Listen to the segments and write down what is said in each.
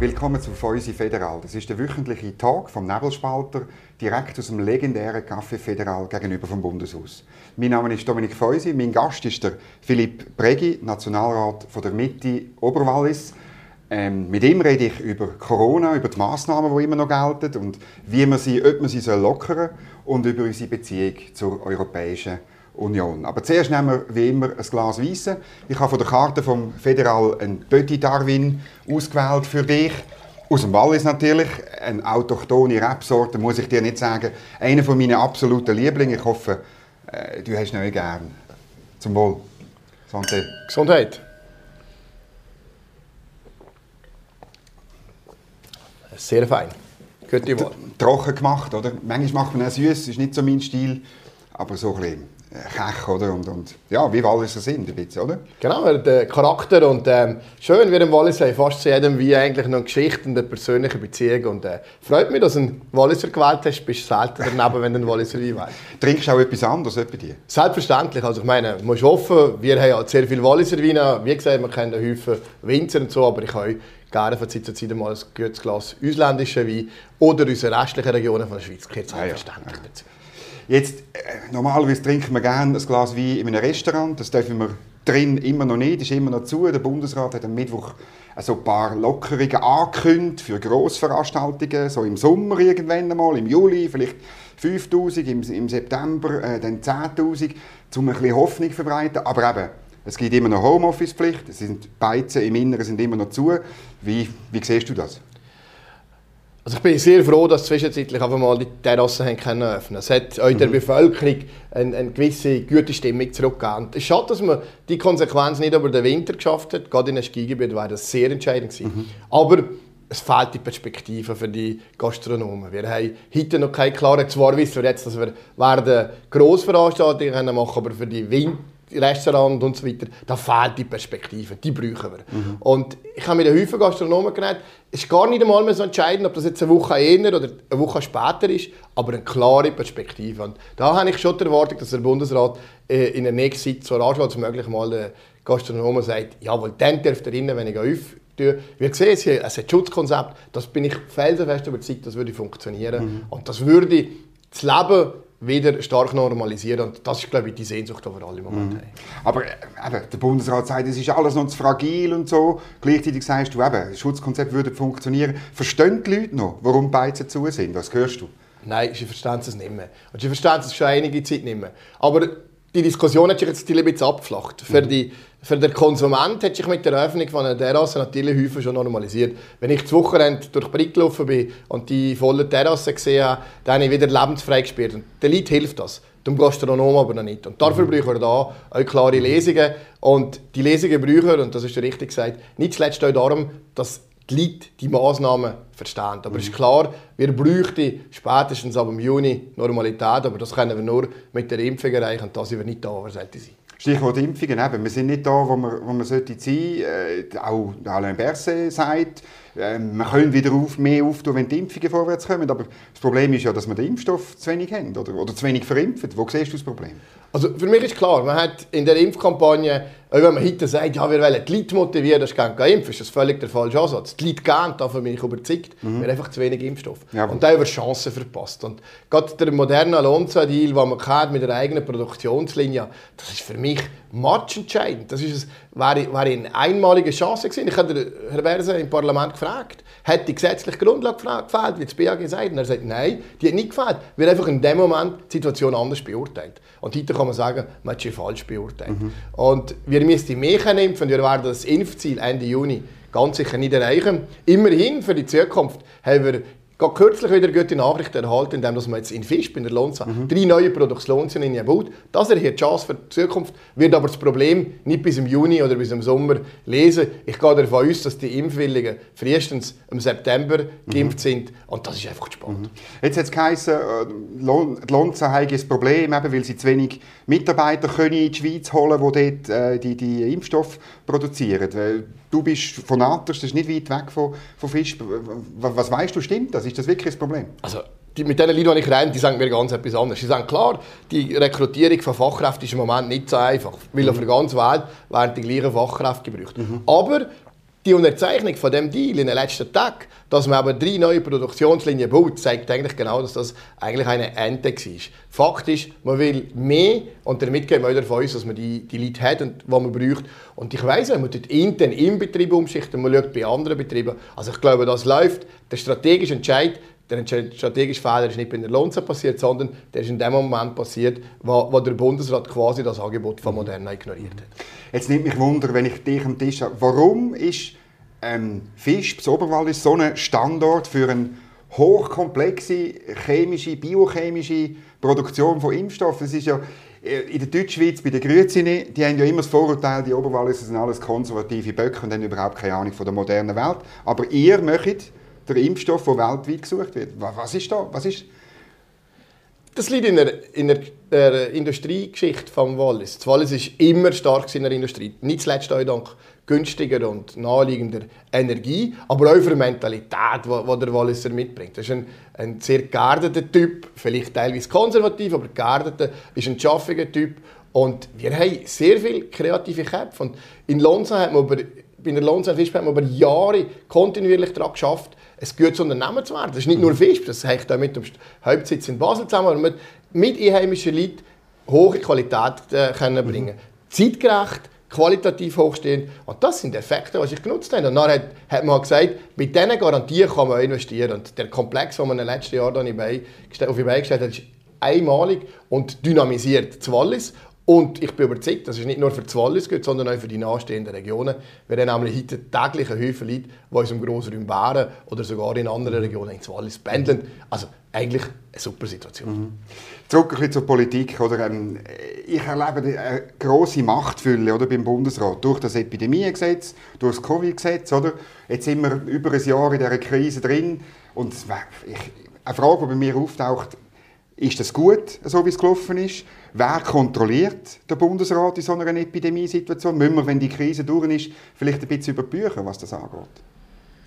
Willkommen zu Feusi Federal. Das ist der wöchentliche Talk vom Nebelspalter, direkt aus dem legendären Café Federal gegenüber vom Bundeshaus. Mein Name ist Dominik Feusi, mein Gast ist der Philipp Bregi, Nationalrat von der Mitte Oberwallis. Ähm, mit ihm rede ich über Corona, über die Massnahmen, die immer noch gelten und wie man sie, ob man sie lockern soll und über unsere Beziehung zur Europäischen Union. Aber zuerst nehmen wir wie immer ein Glas Weisse. Ich habe von der Karte vom Federal ein Petit Darwin ausgewählt für dich. Aus dem Wallis natürlich, eine autochtone Rebsorte, muss ich dir nicht sagen. Einer von meinen absoluten Lieblingen. Ich hoffe, äh, du hast ihn gern. Zum Wohl. Santé. Gesundheit. Sehr fein. Gute Wahl. Trocken gemacht, oder? Manchmal macht man auch süß, ist nicht so mein Stil, aber so ein bisschen Kech, oder? Und, und, ja, wie Walliser sind, ein bisschen, oder? Genau, der Charakter und ähm, schön, wie im Wallis haben fast zu jedem wie eigentlich noch eine Geschichte und eine persönliche Beziehung und äh, freut mich, dass du einen Walliser gewählt hast, bist selten daneben, wenn du einen Walliser Wein wählst. Trinkst du auch etwas anderes bei dir? Selbstverständlich, also ich meine, du musst hoffen, wir haben ja sehr viele Walliser Weine, wie gesagt, wir kennen einen Haufen Winzer und so, aber ich habe gerne von Zeit zu Zeit mal ein gutes Glas ausländischen Wein oder unsere restlichen Regionen von der Schweiz, gehört selbstverständlich ah, ja. dazu. Jetzt, äh, normalerweise trinken wir gerne ein Glas Wein in einem Restaurant. Das dürfen wir drin immer noch nicht, ist immer noch zu. Der Bundesrat hat am Mittwoch also ein paar Lockerungen angekündigt für Grossveranstaltungen, so im Sommer irgendwann einmal, im Juli, vielleicht 5000, im, im September äh, dann 10.000, um ein bisschen Hoffnung zu verbreiten. Aber eben, es gibt immer noch Homeoffice-Pflicht, die Beizen im Inneren sind immer noch zu. Wie, wie siehst du das? Also ich bin sehr froh, dass zwischenzeitlich einfach mal die Terrassen haben können öffnen Es hat auch der mhm. Bevölkerung eine, eine, gewisse gute Stimmung zurückgegeben. Es ist schade, dass man die Konsequenz nicht über den Winter geschafft hat. Gerade in einem Skigebiet wäre das sehr entscheidend gewesen. Mhm. Aber es fehlt die Perspektive für die Gastronomen. Wir haben heute noch keine klare, zwar wissen wir jetzt, dass wir werden Grossveranstaltungen machen, aber für die Winter Restaurant und so weiter, da fehlt die Perspektive, die brauchen wir. Mhm. Und ich habe mit den Haufen Gastronomen geredet, es ist gar nicht einmal mehr so entscheidend, ob das jetzt eine Woche eher oder eine Woche später ist, aber eine klare Perspektive. Und da habe ich schon die Erwartung, dass der Bundesrat äh, in der nächsten Zeit so rasch als möglich mal den Gastronomen sagt, jawohl, dann dürft ihr rein, wenn ich auf wir sehen es hier, es hat Schutzkonzept, das bin ich felsenfest überzeugt, das würde funktionieren. Mhm. Und das würde das Leben wieder stark normalisieren. Und das ist, glaube ich, die Sehnsucht, die wir alle im Moment mhm. haben. Aber eben, der Bundesrat sagt, es ist alles noch zu fragil und so. Gleichzeitig sagst du, eben, das Schutzkonzept würde funktionieren. Verstehen die Leute noch, warum Beizen zu sind? Was hörst du? Nein, sie verstehen es nicht mehr. Und sie verstehen es schon einige Zeit nicht mehr. Aber die Diskussion hat sich jetzt ein bisschen abgeflacht. Für, mhm. die, für den Konsument hat sich mit der Öffnung von einer Terrasse natürlich häufig schon normalisiert. Wenn ich das Wochenende durch die Brick gelaufen bin und die volle Terrasse gesehen habe, dann habe ich wieder lebensfrei gespielt. Und der Leuten hilft das, dem Gastronom aber noch nicht. Und dafür mhm. brauchen wir da auch klare Lesungen. Und die Lesungen brauchen, und das ist richtig gesagt, nicht zuletzt auch darum, dass die Leute die Massnahmen verstehen. Aber es ist klar, wir bräuchten spätestens ab Juni Normalität, aber das können wir nur mit der Impfung erreichen und da sind wir nicht da, wo wir sollten sein. Stichwort Impfungen, eben. wir sind nicht da, wo wir, wo wir sollte sein sollten. Äh, auch Alain Berset sagt, äh, wir können wieder auf, mehr auftun, wenn die Impfungen vorwärts kommen. Aber das Problem ist ja, dass wir den Impfstoff zu wenig haben oder, oder zu wenig verimpft. Wo siehst du das Problem? Also für mich ist klar, man hat in der Impfkampagne, wenn man heute sagt, ja, wir wollen die Leute motivieren, dass sie gerne impfen, ist das völlig der falsche Ansatz. Die Leute gehen, davon bin ich überzeugt, mhm. wir haben einfach zu wenig Impfstoff. Ja, und da haben wir Chancen verpasst. Und gerade der moderne Alonso-Deal, den man mit der eigenen Produktionslinie, das ist für mich matchentscheidend. Das ist, wäre, wäre eine einmalige Chance gewesen. Ich habe Herrn Berse im Parlament gefragt, hat die gesetzliche Grundlage gefehlt, wie das BAG sagt? Und er sagt, nein, die hat nicht gefehlt. Wir haben einfach in dem Moment die Situation anders beurteilt. Und heute kann man sagen, man hat sie falsch beurteilt. Mhm. Und wir müssen mehr impfen. Wir werden das Impfziel Ende Juni ganz sicher nicht erreichen. Immerhin für die Zukunft haben wir gerade kürzlich wieder gute Nachrichten erhalten, indem wir jetzt in Fisch bei der Lonza mhm. drei neue Produktionslinien baut. Das erhöht die Chance für die Zukunft, wird aber das Problem nicht bis im Juni oder bis im Sommer lesen. Ich gehe davon aus, dass die Impfwilligen frühestens im September mhm. geimpft sind und das ist einfach spannend. Mhm. Jetzt hat es geheißen, äh, Lonza hat ein Problem, eben, weil sie zu wenig Mitarbeiter können in die Schweiz holen können, die dort äh, die, die Impfstoffe produzieren. Du bist von Aters, das ist nicht weit weg von, von Fisch. Was weißt du, stimmt das? Ist das wirklich das Problem? Also, die, mit den Leuten, die ich rede, die sagen mir ganz etwas anderes. Sie sagen, klar, die Rekrutierung von Fachkräften ist im Moment nicht so einfach, weil mhm. auf der ganzen Welt werden die gleichen Fachkräfte gebraucht. Mhm. Aber Die Unterzeichnung von dem Deal in den letzten Tagen, dass man aber drei neue Produktionslinien baut, zeigt eigentlich genau, dass das eigentlich eine Ente war. Fakt ist, man will mehr und damit gehen wir davon aus, dass man die, die Leute hat und die man braucht. Und ich weiss, man dort intern im Betrieb umschichtet und man schaut bei anderen Betrieben, also ich glaube, das läuft. Der strategische Entscheid, der strategische Fehler ist nicht bei der Lonza passiert, sondern der ist in dem Moment passiert, wo, wo der Bundesrat quasi das Angebot von Moderna ignoriert hat. Jetzt nimmt mich Wunder, wenn ich dich am Tisch habe, warum ist ähm, Fisch, das Oberwald ist so ein Standort für eine hochkomplexe chemische, biochemische Produktion von Impfstoffen. Das ist ja äh, in der Deutschschweiz bei den Grüzini, die haben ja immer das Vorurteil, die Oberwalliser sind alles konservative Böcke und haben überhaupt keine Ahnung von der modernen Welt. Aber ihr möchtet den Impfstoff, der weltweit gesucht wird. Was ist da? Was ist das liegt in der, in der, der Industriegeschichte vom Wallis. Das Wallis ist immer stark in der Industrie. Nicht zuletzt auch dank günstiger und naheliegender Energie, aber auch für die Mentalität, die der Walliser mitbringt. Das ist ein, ein sehr geerdeter Typ, vielleicht teilweise konservativ, aber geerdeter, ist ein schaffiger Typ. Und wir haben sehr viele kreative Köpfe. Und in Lonza hat man über, bei der Lonza hat man über Jahre kontinuierlich daran geschafft, ein gutes Unternehmen zu werden. Das ist nicht nur Fisch, das hängt auch mit dem Hauptsitz in Basel zusammen, aber mit, mit einheimischen Leuten hohe Qualität äh, können bringen. Zeitgerecht, qualitativ hochstehend. Und das sind Effekte, die ich genutzt habe. Und dann hat, hat man gesagt, mit diesen Garantien kann man investieren. Und der Komplex, den man in den letzten Jahren auf die Beine gestellt hat, ist einmalig und dynamisiert das Wallis. Und ich bin überzeugt, das ist nicht nur für das Wallis gut, sondern auch für die nahestehenden Regionen. Wir haben nämlich heute täglich eine Haufen Leute, die uns im Grossraum Bären oder sogar in anderen Regionen ins Wallis pendeln. Also eigentlich eine super Situation. Mhm. Zurück ein bisschen zur Politik. Oder, ähm, ich erlebe eine grosse Machtfülle oder, beim Bundesrat durch das Epidemiegesetz, durch das Covid-Gesetz. Jetzt sind wir über ein Jahr in dieser Krise drin. Und ich, eine Frage, die bei mir auftaucht, ist das gut, so wie es gelaufen ist? Wer kontrolliert den Bundesrat in so einer Epidemiesituation? Müssen wir, wenn die Krise durch ist, vielleicht ein bisschen überbüchen, was das angeht?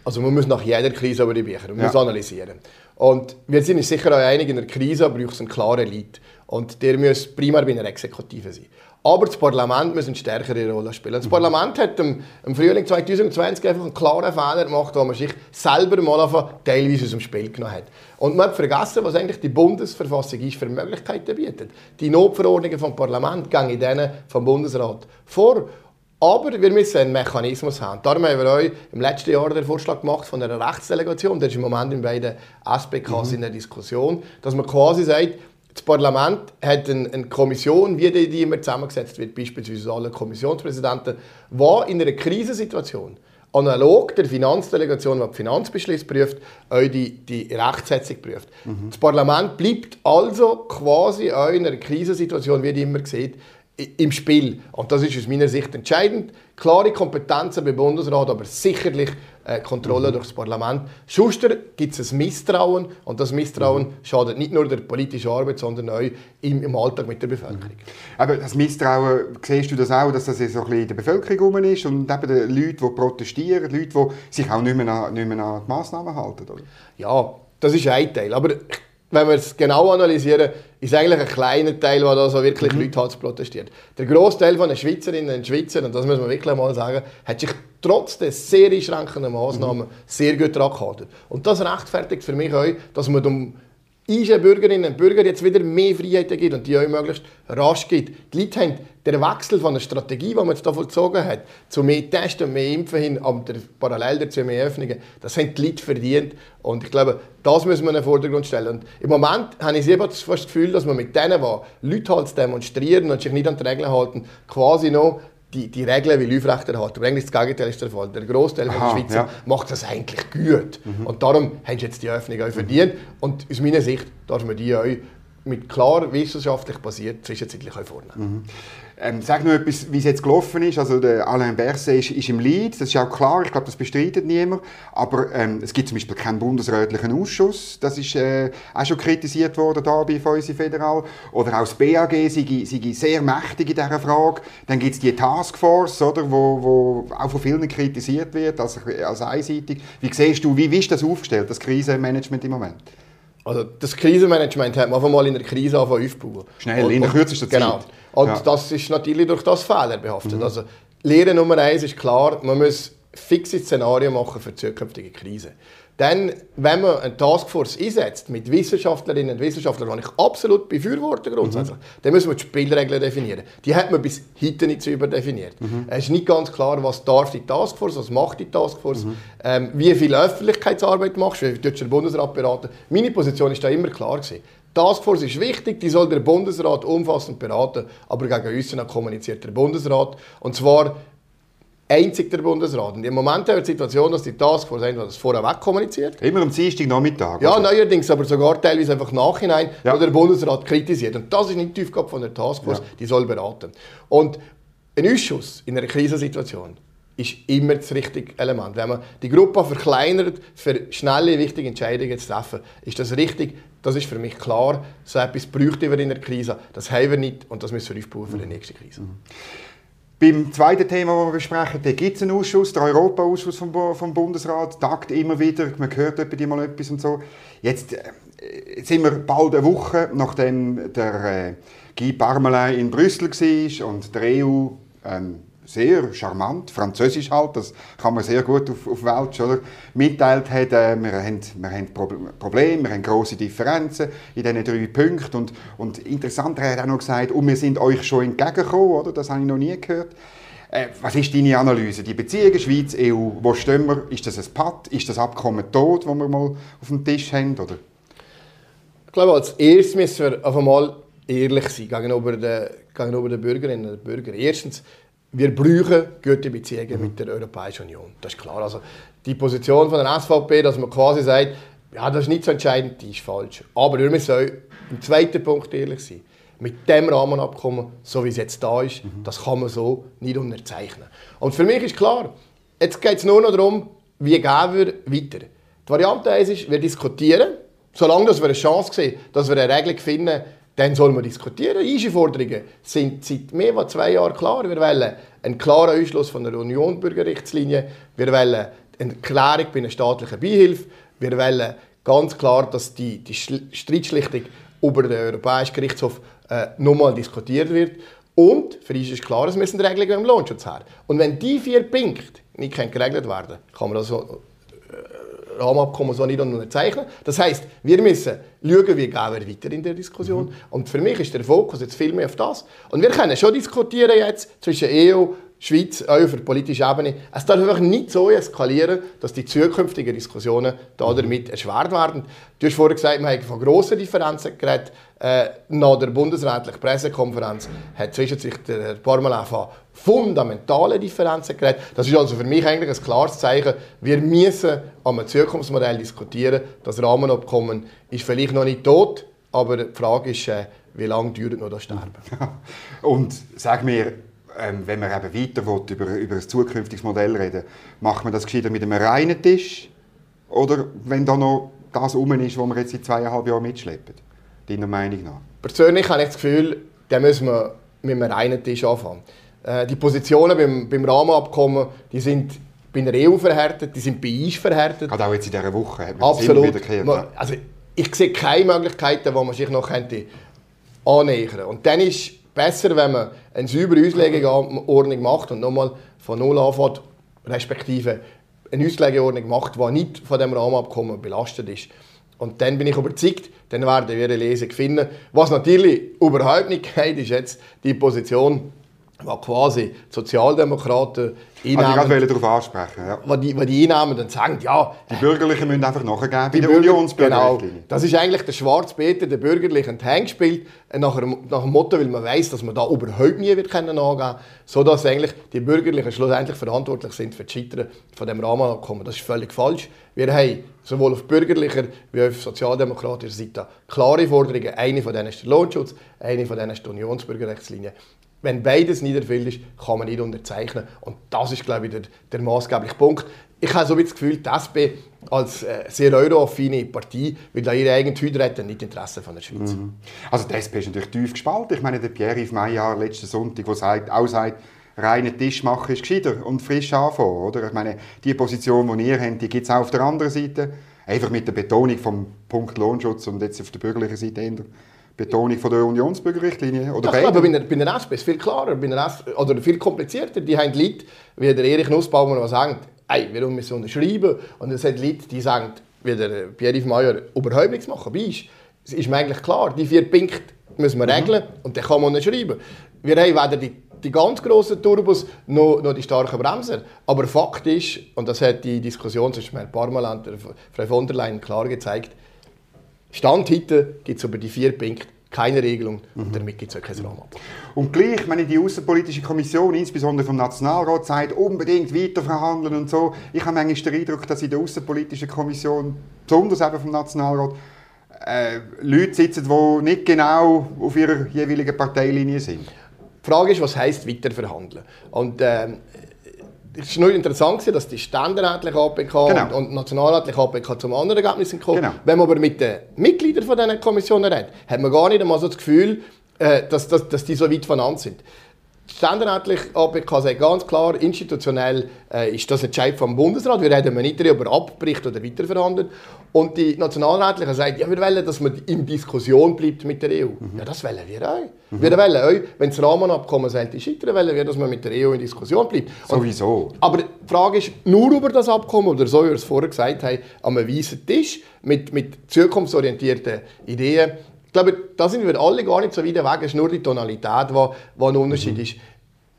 Also man muss nach jeder Krise über die Bücher, man ja. muss analysieren. Und wir sind uns sicher auch einig, in der Krise braucht es eine klare Elite. Und der muss primär bei einer Exekutive sein. Aber das Parlament muss eine stärkere Rolle spielen. Das mhm. Parlament hat im, im, Frühling 2020 einfach einen klaren Fehler gemacht, wo man sich selber mal teilweise aus dem Spiel genommen hat. Und man hat vergessen, was eigentlich die Bundesverfassung ist für Möglichkeiten bietet. Die Notverordnungen vom Parlament gehen in denen vom Bundesrat vor. Aber wir müssen einen Mechanismus haben. Darum haben wir euch im letzten Jahr den Vorschlag gemacht von einer Rechtsdelegation, der ist im Moment in beiden SPKs mhm. in der Diskussion, dass man quasi sagt, das Parlament hat eine, eine Kommission, wie die, die immer zusammengesetzt wird, beispielsweise alle Kommissionspräsidenten, die in einer Krisensituation analog der Finanzdelegation, die die Finanzbeschlüsse prüft, auch die, die Rechtsetzung prüft. Mhm. Das Parlament bleibt also quasi auch in einer Krisensituation, wie ihr immer seht, im Spiel. Und das ist aus meiner Sicht entscheidend. Klare Kompetenzen beim Bundesrat, aber sicherlich äh, Kontrolle mhm. durch das Parlament. Schuster gibt es ein Misstrauen und das Misstrauen mhm. schadet nicht nur der politischen Arbeit, sondern auch im, im Alltag mit der Bevölkerung. Mhm. Aber das Misstrauen, siehst du das auch, dass das so ein bisschen in der Bevölkerung rum ist und eben die Leute, die protestieren, Leute, die sich auch nicht mehr an, nicht mehr an die Massnahmen halten? Oder? Ja, das ist ein Teil. Aber wenn wir es genau analysieren, ist eigentlich ein kleiner Teil, der da so wirklich mhm. Leute hat protestiert. Der grosse Teil der Schweizerinnen und Schweizer, und das muss man wirklich mal sagen, hat sich trotz der sehr einschränkenden Massnahmen mhm. sehr gut daran gehalten. Und das rechtfertigt für mich auch, dass man um unseren Bürgerinnen und Bürgern jetzt wieder mehr Freiheiten gibt und die auch möglichst rasch gibt. Die Leute haben den Wechsel von der Strategie, die man jetzt hier vollzogen hat, zu mehr Testen und mehr Impfen hin, aber parallel dazu mehr Öffnungen, das haben die Leute verdient. Und ich glaube, das müssen wir in den Vordergrund stellen. Und im Moment habe ich fast das Gefühl, dass man mit denen, die Leute halt demonstrieren und sich nicht an die Regeln halten, quasi noch die, die Regeln will aufrechterhalten. Aber eigentlich das Gegenteil ist der Fall. Der Großteil der Schweizer ja. macht das eigentlich gut. Mhm. Und darum haben sie jetzt die Öffnung auch verdient. Und aus meiner Sicht darf man die auch mit klar wissenschaftlich basiert zwischenzeitlich auch vornehmen. Mhm. Ähm, sag noch etwas, wie es jetzt gelaufen ist. Also der Alain Berset ist, ist, im Lead, das ist auch klar, ich glaube, das bestreitet niemand. Aber ähm, es gibt zum Beispiel keinen bundesrätlichen Ausschuss, das ist äh, auch schon kritisiert worden da bei Feusi Federal. Oder auch das BAG sei, sei sehr mächtig in dieser Frage. Dann gibt es die Taskforce, oder, wo, wo auch von vielen kritisiert wird, als, als einseitig. Wie siehst du, wie, wie ist das aufgestellt, das Krisenmanagement im Moment? Also das Krisenmanagement hat man einfach mal in der Krise aufbauen. Schnell, in der kürzesten Zeit. Genau. Und ja. das ist natürlich durch das Fehler behaftet. Mhm. Also Lehre Nummer eins ist klar, man muss fixe Szenarien machen für zukünftige Krisen. Dann, wenn man eine Taskforce einsetzt mit Wissenschaftlerinnen und Wissenschaftlern, die ich absolut befürworte grundsätzlich, mhm. dann müssen wir die Spielregeln definieren. Die hat man bis heute nicht sauber definiert. Mhm. Es ist nicht ganz klar, was darf die Taskforce, was macht die Taskforce, mhm. ähm, wie viel Öffentlichkeitsarbeit machst du, wie der Bundesrat beraten. Meine Position ist da immer klar gewesen. Taskforce ist wichtig, die soll der Bundesrat umfassend beraten, aber gegen uns kommuniziert der Bundesrat. Und zwar einzig der Bundesrat. Und im Moment haben wir die Situation, dass die Taskforce das vorher kommuniziert. Immer am Dienstag Nachmittag. Ja, neuerdings, aber sogar teilweise einfach nachhinein, ja. wo der Bundesrat kritisiert. Und das ist nicht die Aufgabe von der Taskforce, ja. die soll beraten. Und ein Ausschuss in einer Krisensituation ist immer das richtige Element. Wenn man die Gruppe verkleinert, für schnelle, wichtige Entscheidungen zu treffen, ist das richtig. Das ist für mich klar. So etwas bräuchten wir in der Krise. Das haben wir nicht und das müssen wir aufbauen für die nächste Krise. Mhm. Beim zweiten Thema, das wir besprechen, gibt es einen Ausschuss, der Europa-Ausschuss vom, vom, Bundesrat, tagt immer wieder, man hört etwa mal etwas und so. Jetzt äh, sind wir bald eine Woche, nachdem der äh, Guy Parmelin in Brüssel war und der EU ähm, sehr charmant, französisch halt, das kann man sehr gut auf, auf Welsch, oder? mitteilt hat, äh, wir haben, wir haben Probleme, wir haben grosse Differenzen in diesen drei Punkten und, und interessant, er hat auch noch gesagt, und wir sind euch schon entgegengekommen, oder? das habe ich noch nie gehört. Äh, was ist deine Analyse? Die Beziehungen Schweiz-EU, wo stehen wir? Ist das ein Patt? Ist das Abkommen tot, das wir mal auf dem Tisch haben? Oder? Ich glaube, als erstes müssen wir auf einmal ehrlich sein gegenüber den, gegenüber den Bürgerinnen und Bürgern. Erstens, wir brauchen gute Beziehungen mit der Europäischen Union. Das ist klar. Also die Position von der SVP, dass man quasi sagt, ja, das ist nicht so entscheidend, die ist falsch. Aber wir müssen im zweiten Punkt ehrlich sein. Mit dem Rahmenabkommen, so wie es jetzt da ist, mhm. das kann man so nicht unterzeichnen. Und für mich ist klar, jetzt geht es nur noch darum, wie gehen wir weiter. Die Variante 1 ist, wir diskutieren, solange wir eine Chance sehen, dass wir eine Regelung finden, dann soll man diskutieren. Einforderungen sind seit mehr als zwei Jahren klar. Wir wollen einen klaren Ausschluss von der Union-Bürgerrechtslinie. Wir wollen eine Klärung bei einer staatlichen Beihilfe. Wir wollen ganz klar, dass die, die Streitschlichtung über den Europäischen Gerichtshof äh, nochmal diskutiert wird. Und für uns ist klar, es müssen Regelungen im Lohnschutz her. Und wenn die vier Punkte nicht geregelt werden kann man das so Rahmenabkommen so nicht unterzeichnen. Das heißt, wir müssen schauen, wie gehen wir weiter in der Diskussion. Mhm. Und für mich ist der Fokus jetzt viel mehr auf das. Und wir können schon diskutieren jetzt zwischen EU, Schweiz, auch auf der politischen Ebene. Es darf einfach nicht so eskalieren, dass die zukünftigen Diskussionen damit erschwert werden. Du hast vorhin gesagt, wir haben von grossen Differenzen geredet. Äh, nach der bundesrätlichen Pressekonferenz hat zwischen sich der Parmelin von fundamentalen Differenzen geredet. Das ist also für mich eigentlich ein klares Zeichen. Wir müssen am Zukunftsmodell diskutieren. Das Rahmenabkommen ist vielleicht noch nicht tot, aber die Frage ist, äh, wie lange dauert noch das Sterben? Und sag mir, ähm, wenn man eben weiter will, über, über ein zukünftiges Modell reden macht man das gescheiter mit einem reinen Tisch oder wenn da noch das rum ist, was wir jetzt seit zweieinhalb Jahren mitschleppen? Deiner Meinung nach? Persönlich habe ich das Gefühl, da müssen wir mit einem reinen Tisch anfangen. Äh, die Positionen beim, beim Rahmenabkommen, die sind bei der EU verhärtet, die sind bei uns verhärtet. Gerade auch jetzt in dieser Woche hat man Absolut. wieder Also ich sehe keine Möglichkeiten, wo man sich noch könnte annähern könnte. Und dann ist es besser, wenn man eine saubere Auslegungsordnung macht und nochmal von Null anfängt, respektive eine Auslegeordnung macht, die nicht von dem Rahmenabkommen belastet ist. Und dann bin ich überzeugt, dann werden wir eine Lesung finden. Was natürlich überhaupt nicht geht, ist jetzt die Position, die quasi die Sozialdemokraten einnehmen. Also ich darauf ansprechen. Ja. Was die, was die einnehmen und sagen, ja... Die Bürgerlichen müssen einfach nachgeben bei der Unionsbürgerlichlinie. Genau. Das ist eigentlich der Schwarzpeter der Bürgerlichen Hang gespielt, nach, nach dem Motto, weil man weiß, dass man da überhaupt nie wird können angehen sodass eigentlich die Bürgerlichen schlussendlich verantwortlich sind für das Scheitern von dem Rahmenabkommen. Das ist völlig falsch. Wir haben sowohl auf bürgerlicher wie auf sozialdemokratischer Seite klare Forderungen. Eine von denen ist der Lohnschutz, eine von denen ist die Unionsbürgerrechtslinie. Wenn beides nicht erfüllt ist, kann man nicht unterzeichnen. Und das ist, glaube ich, der, der maßgebliche Punkt. Ich habe so das Gefühl, die SP als äh, sehr euroaffine Partei will ihre eigene Hüte retten, nicht Interesse von der Schweiz. Mhm. Also die SP ist natürlich tief gespalten. Ich meine, der Pierre-Yves Maillard letzten Sonntag, der sagt, auch sagt, reinen Tisch machen ist gescheiter und frisch anfangen. Oder? Ich meine, die Position, die ihr habt, die gibt es auch auf der anderen Seite. Einfach mit der Betonung vom Punkt Lohnschutz und jetzt auf der bürgerlichen Seite eher Betonung von der Unionsbürgerrichtlinie? Oder ich glaube, bei einer, bei SP ist es viel klarer, bei einer oder viel komplizierter. Die haben Leute, wie der Erich Nussbaumer was sagt, ey, warum müssen wir unterschreiben? Und es sind Leute, die sagen, wie der Pierre-Yves Mayer, überhaupt nichts machen. Wie ist, es ist mir eigentlich klar, die vier Punkte müssen wir mhm. regeln und dann kann man unterschreiben. Wir haben weder die, die ganz grossen Turbos noch, noch die starken Bremser. Aber Fakt ist, und das hat die Diskussion zwischen Herrn Parmalan und Frau von der Leyen klar gezeigt, Stand heute gibt es über die vier Punkte keine Regelung mhm. und damit gibt es auch kein Rahmenabkommen. Und gleich, wenn die Außenpolitische Kommission, insbesondere vom Nationalrat, sagt, unbedingt weiterverhandeln und so, ich habe manchmal den Eindruck, dass in der Außenpolitischen Kommission, besonders eben vom Nationalrat, äh, Leute sitzen, die nicht genau auf ihrer jeweiligen Parteilinie sind. Die Frage ist, was heisst weiterverhandeln? Und ähm, es war nur interessant, dass die ständerätliche APK genau. und, die nationalrätliche APK zum anderen Ergebnis sind gekommen. Genau. Wenn man aber mit den Mitgliedern von diesen Kommissionen redet, hat man gar nicht einmal so das Gefühl, äh, dass, dass, dass die so weit voneinander sind. Ständerätlich APK sagt ganz klar, institutionell äh, ist das Entscheid vom Bundesrat. Wir reden nicht darüber, abbricht oder weiterverhandelt. Und die Nationalrätlichen sagen, ja, wir wollen, dass man in Diskussion bleibt mit der EU. Mhm. Ja, das wollen wir auch. Mhm. Wir wollen auch, wenn das Rahmenabkommen sollte scheitern, wollen wir, dass man mit der EU in Diskussion bleibt. Und, Sowieso. Aber die Frage ist, nur über das Abkommen, oder so wie wir es vorher gesagt haben, an einem weißen Tisch mit, mit zukunftsorientierten Ideen, ich glaube, da sind wir alle gar nicht so weit weg. Es ist nur die Tonalität, die, ein Unterschied mhm. ist.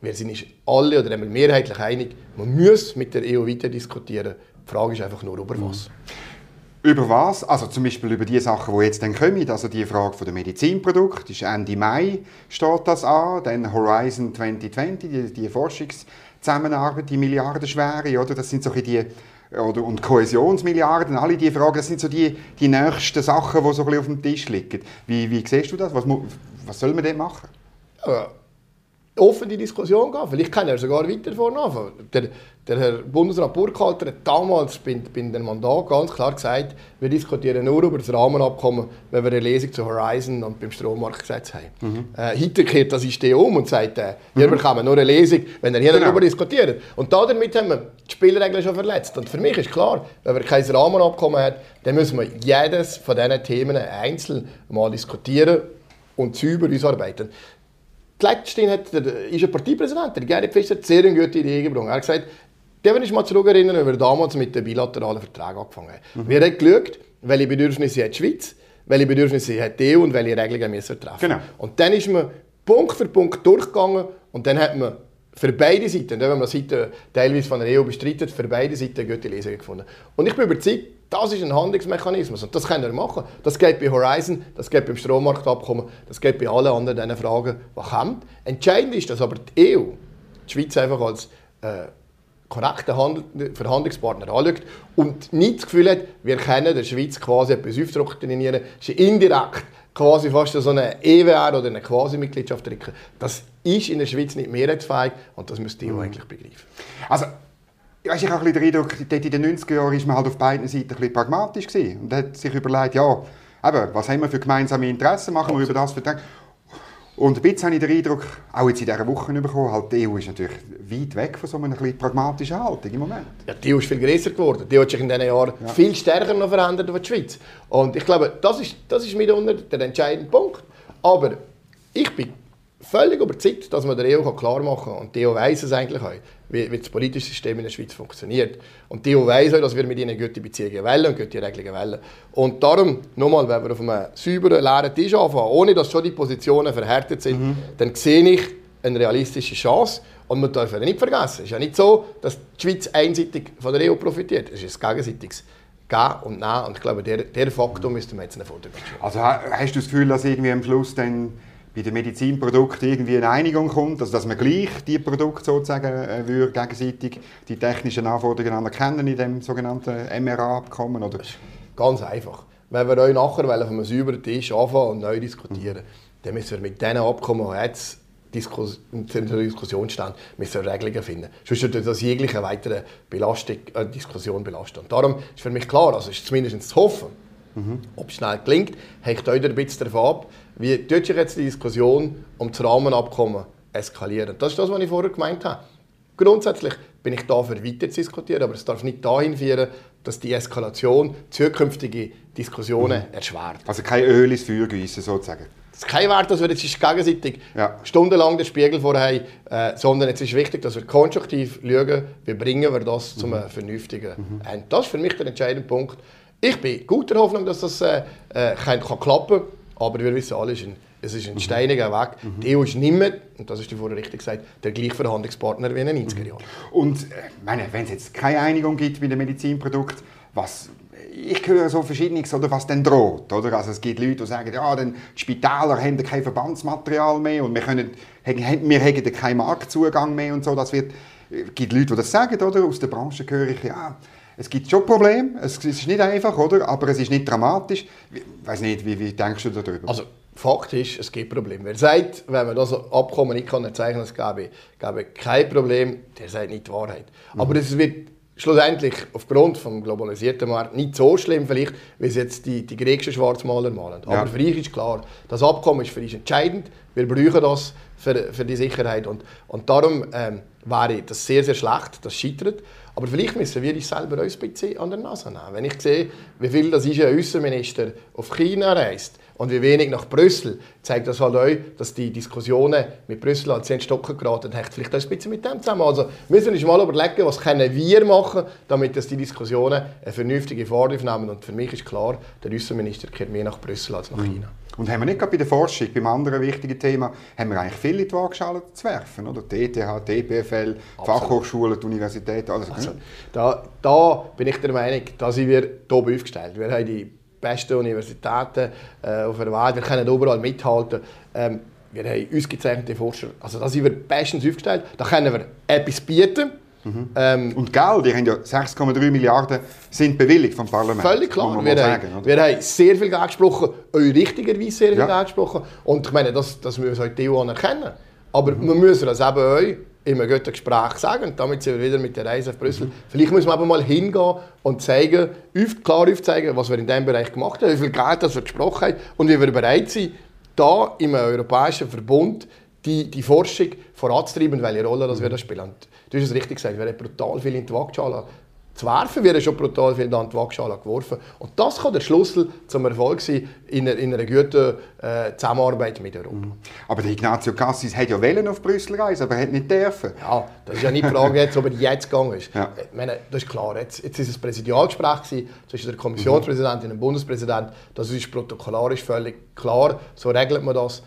Wir sind uns alle oder mehrheitlich einig, man muss mit der EU weiter diskutieren. Die Frage ist einfach nur, über was. Mhm. Über was? Also zum Beispiel über die Sachen, die jetzt dann kommen. Also die Frage von der Medizinprodukte. Ist Ende Mai steht das an. Dann Horizon 2020, die, die Forschungszusammenarbeit, die Milliardenschwere. Oder? Das sind so die oder, und Kohäsionsmilliarden, alle diese Fragen, das sind so die, die nächsten Sachen, die so ein bisschen auf dem Tisch liegen. Wie, wie siehst du das? Was, was soll man denn machen? Ja, offen die Diskussion gehen. Vielleicht kann er sogar weiter vorne anfangen. Der, der Herr Bundesrat Burkhalter hat damals bei, bei dem Mandat ganz klar gesagt, wir diskutieren nur über das Rahmenabkommen, wenn wir eine Lesung zu Horizon und beim Strommarktgesetz haben. Mhm. Äh, heute kehrt das System um und sagt, äh, wir mhm. bekommen nur eine Lesung, wenn er hier genau. darüber diskutiert. Und damit haben wir die Spielregeln schon verletzt. Und für mich ist klar, wenn wir kein Rahmenabkommen haben, dann müssen wir jedes von diesen Themen einzeln mal diskutieren und sauber ausarbeiten. Letztens hat der, ist ein Parteipräsident, der Gerhard Fischer, sehr eine gute Idee gebracht. Er hat gesagt, wenn ich mal zurückerinnern, wie wir damals mit den bilateralen Verträgen angefangen haben. Mhm. Wir haben geschaut, welche Bedürfnisse hat die Schweiz, welche Bedürfnisse hat die EU und welche Regelungen müssen wir treffen. Genau. Und dann ist man Punkt für Punkt durchgegangen und dann hat man für beide Seiten, wenn man das heute teilweise von der EU bestreitet, für beide Seiten eine gute Lösung gefunden. Und ich bin überzeugt, das ist ein Handlungsmechanismus und das können wir machen. Das geht bei Horizon, das geht beim Strommarktabkommen, das geht bei allen anderen Fragen, die kommen. Entscheidend ist, dass aber die EU die Schweiz einfach als äh, korrekten Verhandlungspartner anschaut und nicht das Gefühl hat, wir können der Schweiz quasi etwas aufdoktrinieren, ist indirekt quasi fast so eine EWR oder eine Quasi-Mitgliedschaft drücken. Das ist in der Schweiz nicht mehrheitsfähig und das müsste die EU mhm. eigentlich begreifen. Also ich habe den Eindruck, dort in den 90er Jahren war man halt auf beiden Seiten ein bisschen pragmatisch gewesen und hat sich überlegt, ja, eben, was haben wir für gemeinsame Interessen, machen wir über das Vertrag. Und ein bisschen habe ich den Eindruck, auch jetzt in dieser Woche bekommen, halt die EU ist natürlich weit weg von so einer ein pragmatischen Haltung im Moment. Ja, die EU ist viel größer geworden. Die hat sich in diesen Jahren ja. viel stärker noch verändert als die Schweiz. Und ich glaube, das ist, das ist mitunter der entscheidende Punkt. Aber ich bin völlig überzeugt, dass man der EU klar machen kann, und die EU weiss es eigentlich auch, wie, wie das politische System in der Schweiz funktioniert. Und die weiss auch, dass wir mit ihnen gute Beziehungen wollen und gute Regelungen wollen. Und darum, nochmal, wenn wir auf einem sauberen, leeren Tisch anfangen, ohne dass schon die Positionen verhärtet sind, mhm. dann sehe ich eine realistische Chance. Und man darf nicht vergessen, es ist ja nicht so, dass die Schweiz einseitig von der EU profitiert. Es ist ein gegenseitiges Gehen und Nehmen. Und ich glaube, der, der Faktor müsste man jetzt in den Vordergrund Also hast du das Gefühl, dass irgendwie am Schluss dann bei den Medizinprodukten irgendwie eine Einigung kommt, also dass man gleich die Produkte sozusagen äh, würde gegenseitig die technischen Anforderungen anerkennen in dem sogenannten MRA-Abkommen? Oder? Ganz einfach. Wenn wir euch nachher auf einem sauberen Tisch anfangen und neu diskutieren, mhm. dann müssen wir mit diesen Abkommen, die jetzt in der Diskussion stehen, müssen wir Regelungen finden. Sonst würde das jegliche weitere Belastung, äh, Diskussion belasten. Und darum ist für mich klar, also ist zumindest zu hoffen, mhm. ob es schnell gelingt, hängt euch ein bisschen davon ab, wie tut sich jetzt die Diskussion um das Rahmenabkommen eskalieren? Das ist das, was ich vorher gemeint habe. Grundsätzlich bin ich da für weiter zu diskutieren, aber es darf nicht dahin führen, dass die Eskalation zukünftige Diskussionen mhm. erschwert. Also kein Öl ins Feuer gießen, sozusagen? ist kein Wert, dass wir jetzt gegenseitig ja. stundenlang den Spiegel vorhaben, äh, sondern es ist wichtig, dass wir konstruktiv schauen, wie bringen wir das mhm. zu einem vernünftigen mhm. Ende. Das ist für mich der entscheidende Punkt. Ich bin guter Hoffnung, dass das äh, äh, kann, kann klappen kann, aber wir wissen alle, es ist ein mhm. steiniger Weg. Mhm. Die EU ist nicht mehr, und das ist die vorher richtig gesagt, der gleiche Verhandlungspartner wie in den 90er Jahren. Und äh, wenn es jetzt keine Einigung gibt mit dem Medizinprodukt, was ich höre so verschiedenes, oder was denn droht. Oder? Also es gibt Leute, die sagen, ja, dann die Spitäler haben kein Verbandsmaterial mehr und wir, können, wir haben keinen Marktzugang mehr und so. Das wird, es gibt Leute, die das sagen, oder? Aus der Branche höre ich, ja, es gibt schon Probleme, es ist nicht einfach, oder? aber es ist nicht dramatisch. Ich weiß nicht, wie, wie denkst du darüber? Also, Fakt ist, es gibt Probleme. Wer sagt, wenn man das Abkommen nicht kann erzeichnen kann, es gäbe, gäbe kein Problem, der sagt nicht die Wahrheit. Mhm. Aber es wird schlussendlich aufgrund des globalisierten Marktes nicht so schlimm, vielleicht, wie es jetzt die, die griechischen Schwarzmaler malen. Aber ja. für mich ist klar, das Abkommen ist für uns entscheidend. Wir brauchen das für, für die Sicherheit. Und, und darum ähm, wäre das sehr, sehr schlecht, das scheitert. Aber vielleicht müssen wir uns selber ein bisschen an der Nase nehmen. Wenn ich sehe, wie viel das ist ein Außenminister auf China reist, und wie wenig nach Brüssel, zeigt das halt auch, dass die Diskussionen mit Brüssel an zehn Stocken geraten hängt vielleicht auch ein bisschen mit dem zusammen. Also müssen wir uns mal überlegen, was können wir machen, damit dass die Diskussionen eine vernünftige Form nehmen. Und für mich ist klar, der Außenminister kehrt mehr nach Brüssel als nach mhm. China. Und haben wir nicht gerade bei der Forschung, beim anderen wichtigen Thema, haben wir eigentlich viele in die Waagschale zu werfen, oder? TTH, TPFL, Fachhochschulen, die Universitäten, alles. Also, da, da bin ich der Meinung, da sind wir top aufgestellt. Wir haben die besten Universitäten äh, auf der Welt. Wir können überall mithalten. Ähm, wir haben ausgezeichnete Forscher. Also da sind wir bestens aufgestellt. Da können wir etwas bieten. Mhm. Ähm, und Geld, die haben ja 6,3 Milliarden sind bewilligt vom Parlament. Völlig klar. Wir, sagen, haben, wir haben sehr viel Geld gesprochen, auch richtigerweise sehr viel ja. Geld gesprochen. Und ich meine, das, das müssen wir die EU anerkennen. Aber mhm. wir müssen das eben auch in einem Gespräch sagen. Und damit sind wir wieder mit der Reise auf Brüssel. Mhm. Vielleicht muss man aber mal hingehen und zeigen, klar aufzeigen, was wir in diesem Bereich gemacht haben, wie viel Geld das wir gesprochen haben und wie wir bereit sind, da im europäischen Verbund die, die Forschung voranzutreiben, welche Rolle das wir da spielen. Und du hast es richtig gesagt, wir haben brutal viel in die Waagschale zu werfen. Wir haben schon brutal viel an die Waagschale geworfen. Und das kann der Schlüssel zum Erfolg sein in einer, in einer guten äh, Zusammenarbeit mit Europa. Mhm. Aber der Ignazio Cassis hat ja Wellen auf Brüssel reisen, aber er hat nicht dürfen. Ja, das ist ja nicht die Frage jetzt, ob er jetzt gegangen ist. Ja. Ich meine, das ist klar. Jetzt, jetzt ist es ein Präsidialgespräch zwischen der Kommissionspräsidentin und dem Bundespräsidenten. Das ist protokollarisch völlig klar. So regelt man das.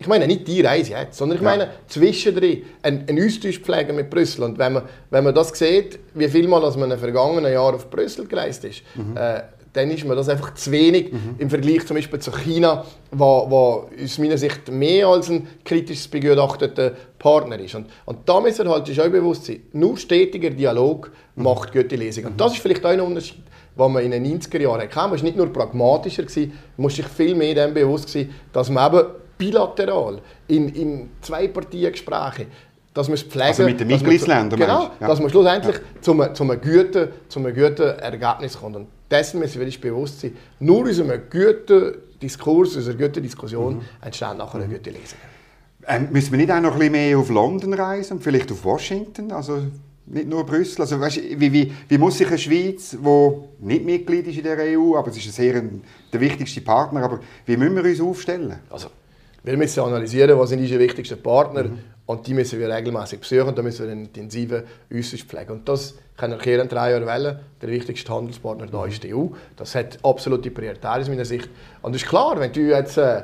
Ich meine nicht die Reise jetzt, sondern ich ja. meine zwischendrin einen, einen Austausch pflegen mit Brüssel. Und wenn man, wenn man das sieht, wie viel Mal man im vergangenen Jahr auf Brüssel gereist ist, mhm. äh, dann ist mir das einfach zu wenig mhm. im Vergleich zum Beispiel zu China, wo, wo aus meiner Sicht mehr als ein kritisch begutachteter Partner ist. Und, und da müssen wir halt auch bewusst sein, nur stetiger Dialog mhm. macht gute Lesung. Und das ist vielleicht auch ein Unterschied, was man in den 90er Jahren hatte. Man war nicht nur pragmatischer, man muss sich viel mehr dem bewusst sein, dass man eben bilateral, in, in zwei Partiengesprächen, dass man es pflegen... Also mit den Mitgliedsländern, Genau, ja. dass man schlussendlich ja. zu, einem, zu, einem guten, zu einem guten Ergebnis kommt. Und dessen müssen wir uns bewusst sein. Nur aus einem guten Diskurs, aus einer guten Diskussion mhm. entsteht nachher eine gute Lesung. Ähm, müssen wir nicht auch noch ein bisschen mehr auf London reisen vielleicht auf Washington? Also nicht nur Brüssel. Also, weißt, wie, wie, wie muss sich eine Schweiz, die nicht Mitglied ist in der EU, aber es ist sehr ein, der wichtigste Partner, aber wie müssen wir uns aufstellen? Also, wir müssen analysieren, was sind unsere wichtigsten Partner mhm. und die müssen wir regelmäßig besuchen und da müssen wir einen intensiven Austausch pflegen. Und das kann ich hier in drei Jahren wählen. Der wichtigste Handelspartner da ist die EU. Das hat absolute Priorität aus meiner Sicht. Und es ist klar, wenn du jetzt äh, äh,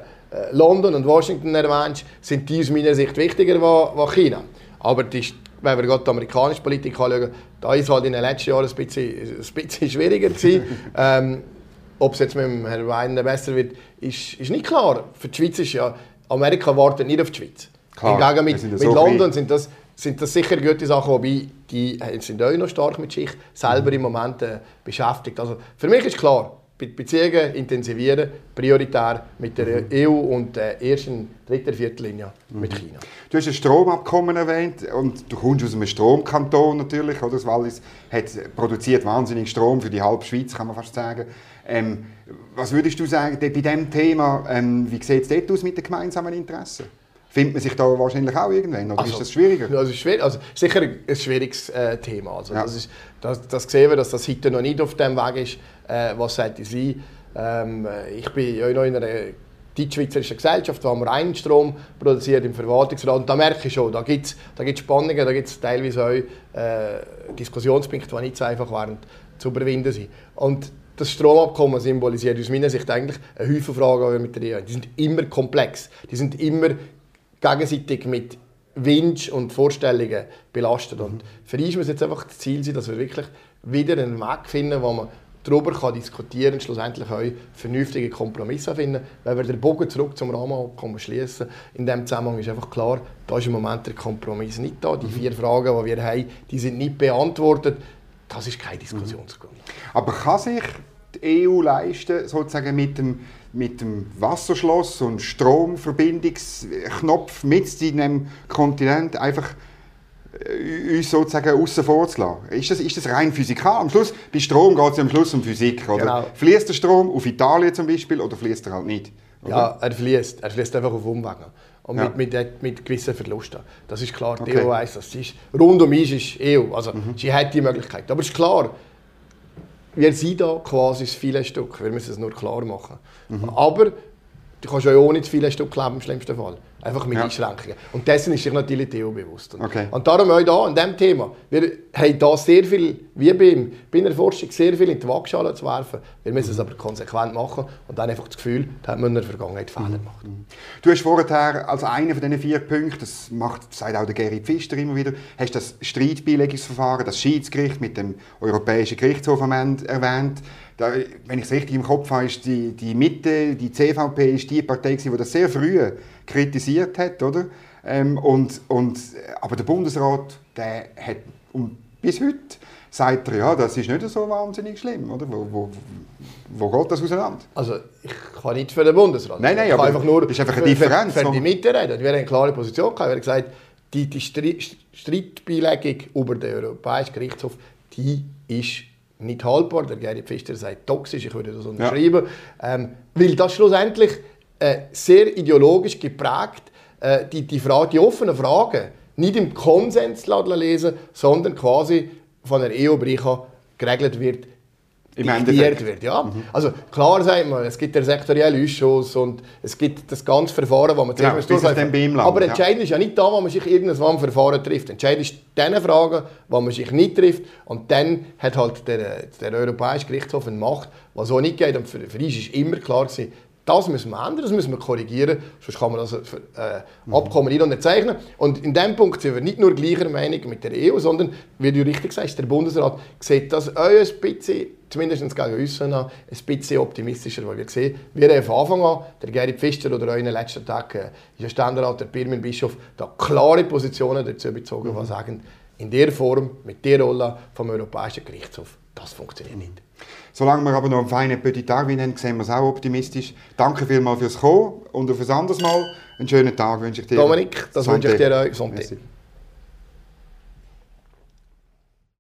London und Washington erwähnst, sind die aus meiner Sicht wichtiger als China. Aber die, wenn wir gerade die amerikanische Politik anschauen, da ist halt in den letzten Jahren ein bisschen, ein bisschen schwieriger gewesen. ähm, ob es jetzt mit dem Herrn Weiner besser wird, ist, ist nicht klar. Für die Schweiz ist ja, Amerika wartet nicht auf die Schweiz. Klar, Hingegen mit, mit so London sind das, sind das sicher gute Sachen, wobei die sind auch noch stark mit sich selber mhm. im Moment äh, beschäftigt. Also für mich ist klar, Beziehungen intensivieren, prioritär mit der mhm. EU und äh, erst in dritter Viertellinie mhm. mit China. Du hast ein Stromabkommen erwähnt und du kommst aus einem Stromkanton natürlich, oder? Das Wallis hat produziert wahnsinnig Strom für die halbe Schweiz, kann man fast sagen. Ähm, was würdest du sagen bei diesem Thema, ähm, wie sieht es dort aus mit den gemeinsamen Interessen? Findet man sich da wahrscheinlich auch irgendwann, oder also, ist das schwieriger? Also, schwierig, also sicher ein schwieriges äh, Thema. Also, ja. das, ist, das, das sehen wir, dass das heute noch nicht auf dem Weg ist, äh, was sollte sein. Ähm, ich bin ja noch in einer die Schweizerische Gesellschaft, wo wir einen Strom produziert im Verwaltungsrat. Und da merke ich schon, da gibt es da gibt's Spannungen, da gibt es teilweise auch äh, Diskussionspunkte, die nicht so einfach waren zu überwinden sind. Und das Stromabkommen symbolisiert aus meiner Sicht eigentlich eine Haufen Fragen, die wir mit der EU Die sind immer komplex, die sind immer gegenseitig mit Wünschen und Vorstellungen belastet. Und für uns muss jetzt einfach das Ziel sein, dass wir wirklich wieder einen Weg finden, wo man darüber kann diskutieren und schlussendlich auch vernünftige Kompromisse finden. Wenn wir den Bogen zurück zum Rahmenabkommen schließen, in dem Zusammenhang ist einfach klar, da ist im Moment der Kompromiss nicht da. Die vier Fragen, die wir haben, die sind nicht beantwortet. Das ist kein Diskussionsgrund. Aber kann sich die EU leisten, sozusagen mit dem, mit dem Wasserschloss und Stromverbindungsknopf mit in einem Kontinent einfach äh, uns sozusagen außen vor zu lassen. Ist das, ist das rein physikal? Am Schluss, bei Strom geht es am Schluss um Physik. Oder? Genau. Fließt der Strom auf Italien zum Beispiel oder fließt er halt nicht? Oder? Ja, er fließt. Er fließt einfach auf Umwegen. Und ja. mit, mit, mit gewissen Verlusten. Das ist klar. Die EU weiss das. Ist, rund um uns ist EU. Also, mhm. sie hat die Möglichkeit. Aber es ist klar, wir sind da quasi das viele Stück. Wir müssen es nur klar machen. Mhm. Aber du kannst ja ohne das viele Stück leben, im schlimmsten Fall. Einfach mit ja. Einschränkungen. Und dessen ist sich natürlich Theo bewusst. Okay. Und darum auch hier an diesem Thema. Wir haben da sehr viel, wie beim, bei der Forschung, sehr viel in die Waagschale zu werfen. Wir müssen es aber konsequent machen und dann einfach das Gefühl, da haben wir in der Vergangenheit Fehler mhm. gemacht. Du hast vorher als einer von diesen vier Punkten, das macht, sagt auch der Gary Pfister immer wieder, hast das Streitbeilegungsverfahren, das Schiedsgericht mit dem Europäischen Gerichtshof erwähnt. Da, wenn ich es richtig im Kopf habe, ist die, die Mitte, die CVP, ist die Partei, die das sehr früh kritisiert hat, oder? Ähm, und, und, aber der Bundesrat, der hat und bis heute sagt er, ja, das ist nicht so wahnsinnig schlimm, oder? Wo, wo, wo geht das auseinander? Also ich kann nicht für den Bundesrat. Nein, nein, aber einfach nur das ist einfach eine Differenz. Für, für die Mitte reden. Wir haben eine klare Position gehabt. Wir haben gesagt, die, die Streitbeilegung über den Europäischen Gerichtshof, die ist nicht haltbar. Der Gary Pfister sagt toxisch, ich würde das unterschreiben. Ja. Ähm, weil das schlussendlich äh, sehr ideologisch geprägt, äh, die, die, Frage, die offenen Fragen nicht im Konsens lesen, sondern quasi von der EU-Bricha geregelt wird, diktiert wird. Ja? Mhm. Also klar sagt man, es gibt den sektoriellen Ausschuss und es gibt das ganze Verfahren, das man zuerst ja, durchläuft. Aber entscheidend ja. ist ja nicht da, wo man sich irgendwann Verfahren trifft. Entscheidend ist diese Fragen, wo man sich nicht trifft und dann hat halt der, der Europäische Gerichtshof eine Macht, was so nicht geht. Und für, für uns ist immer klar gewesen, das müssen wir ändern, das müssen wir korrigieren, sonst kann man das äh, mhm. Abkommen nicht unterzeichnen. Und in diesem Punkt sind wir nicht nur gleicher Meinung mit der EU, sondern, wie du richtig sagst, der Bundesrat sieht das auch ein bisschen, zumindest gegen uns, ein bisschen optimistischer, weil wir sehen, wir haben von Anfang an, der Gerrit Pfister oder auch in den letzten Tagen, äh, der Ständerat, der Birmin Bischof, da klare Positionen dazu bezogen, mhm. die sagen, in der Form, mit der Rolle vom Europäischen Gerichtshof, das funktioniert nicht. Solange wir aber noch einen feinen Petit Tag haben, sehen wir es auch optimistisch. Danke vielmals fürs Kommen und auf ein anderes Mal. Einen schönen Tag wünsche ich dir. Dominik, das Santé. wünsche ich dir auch. Santé.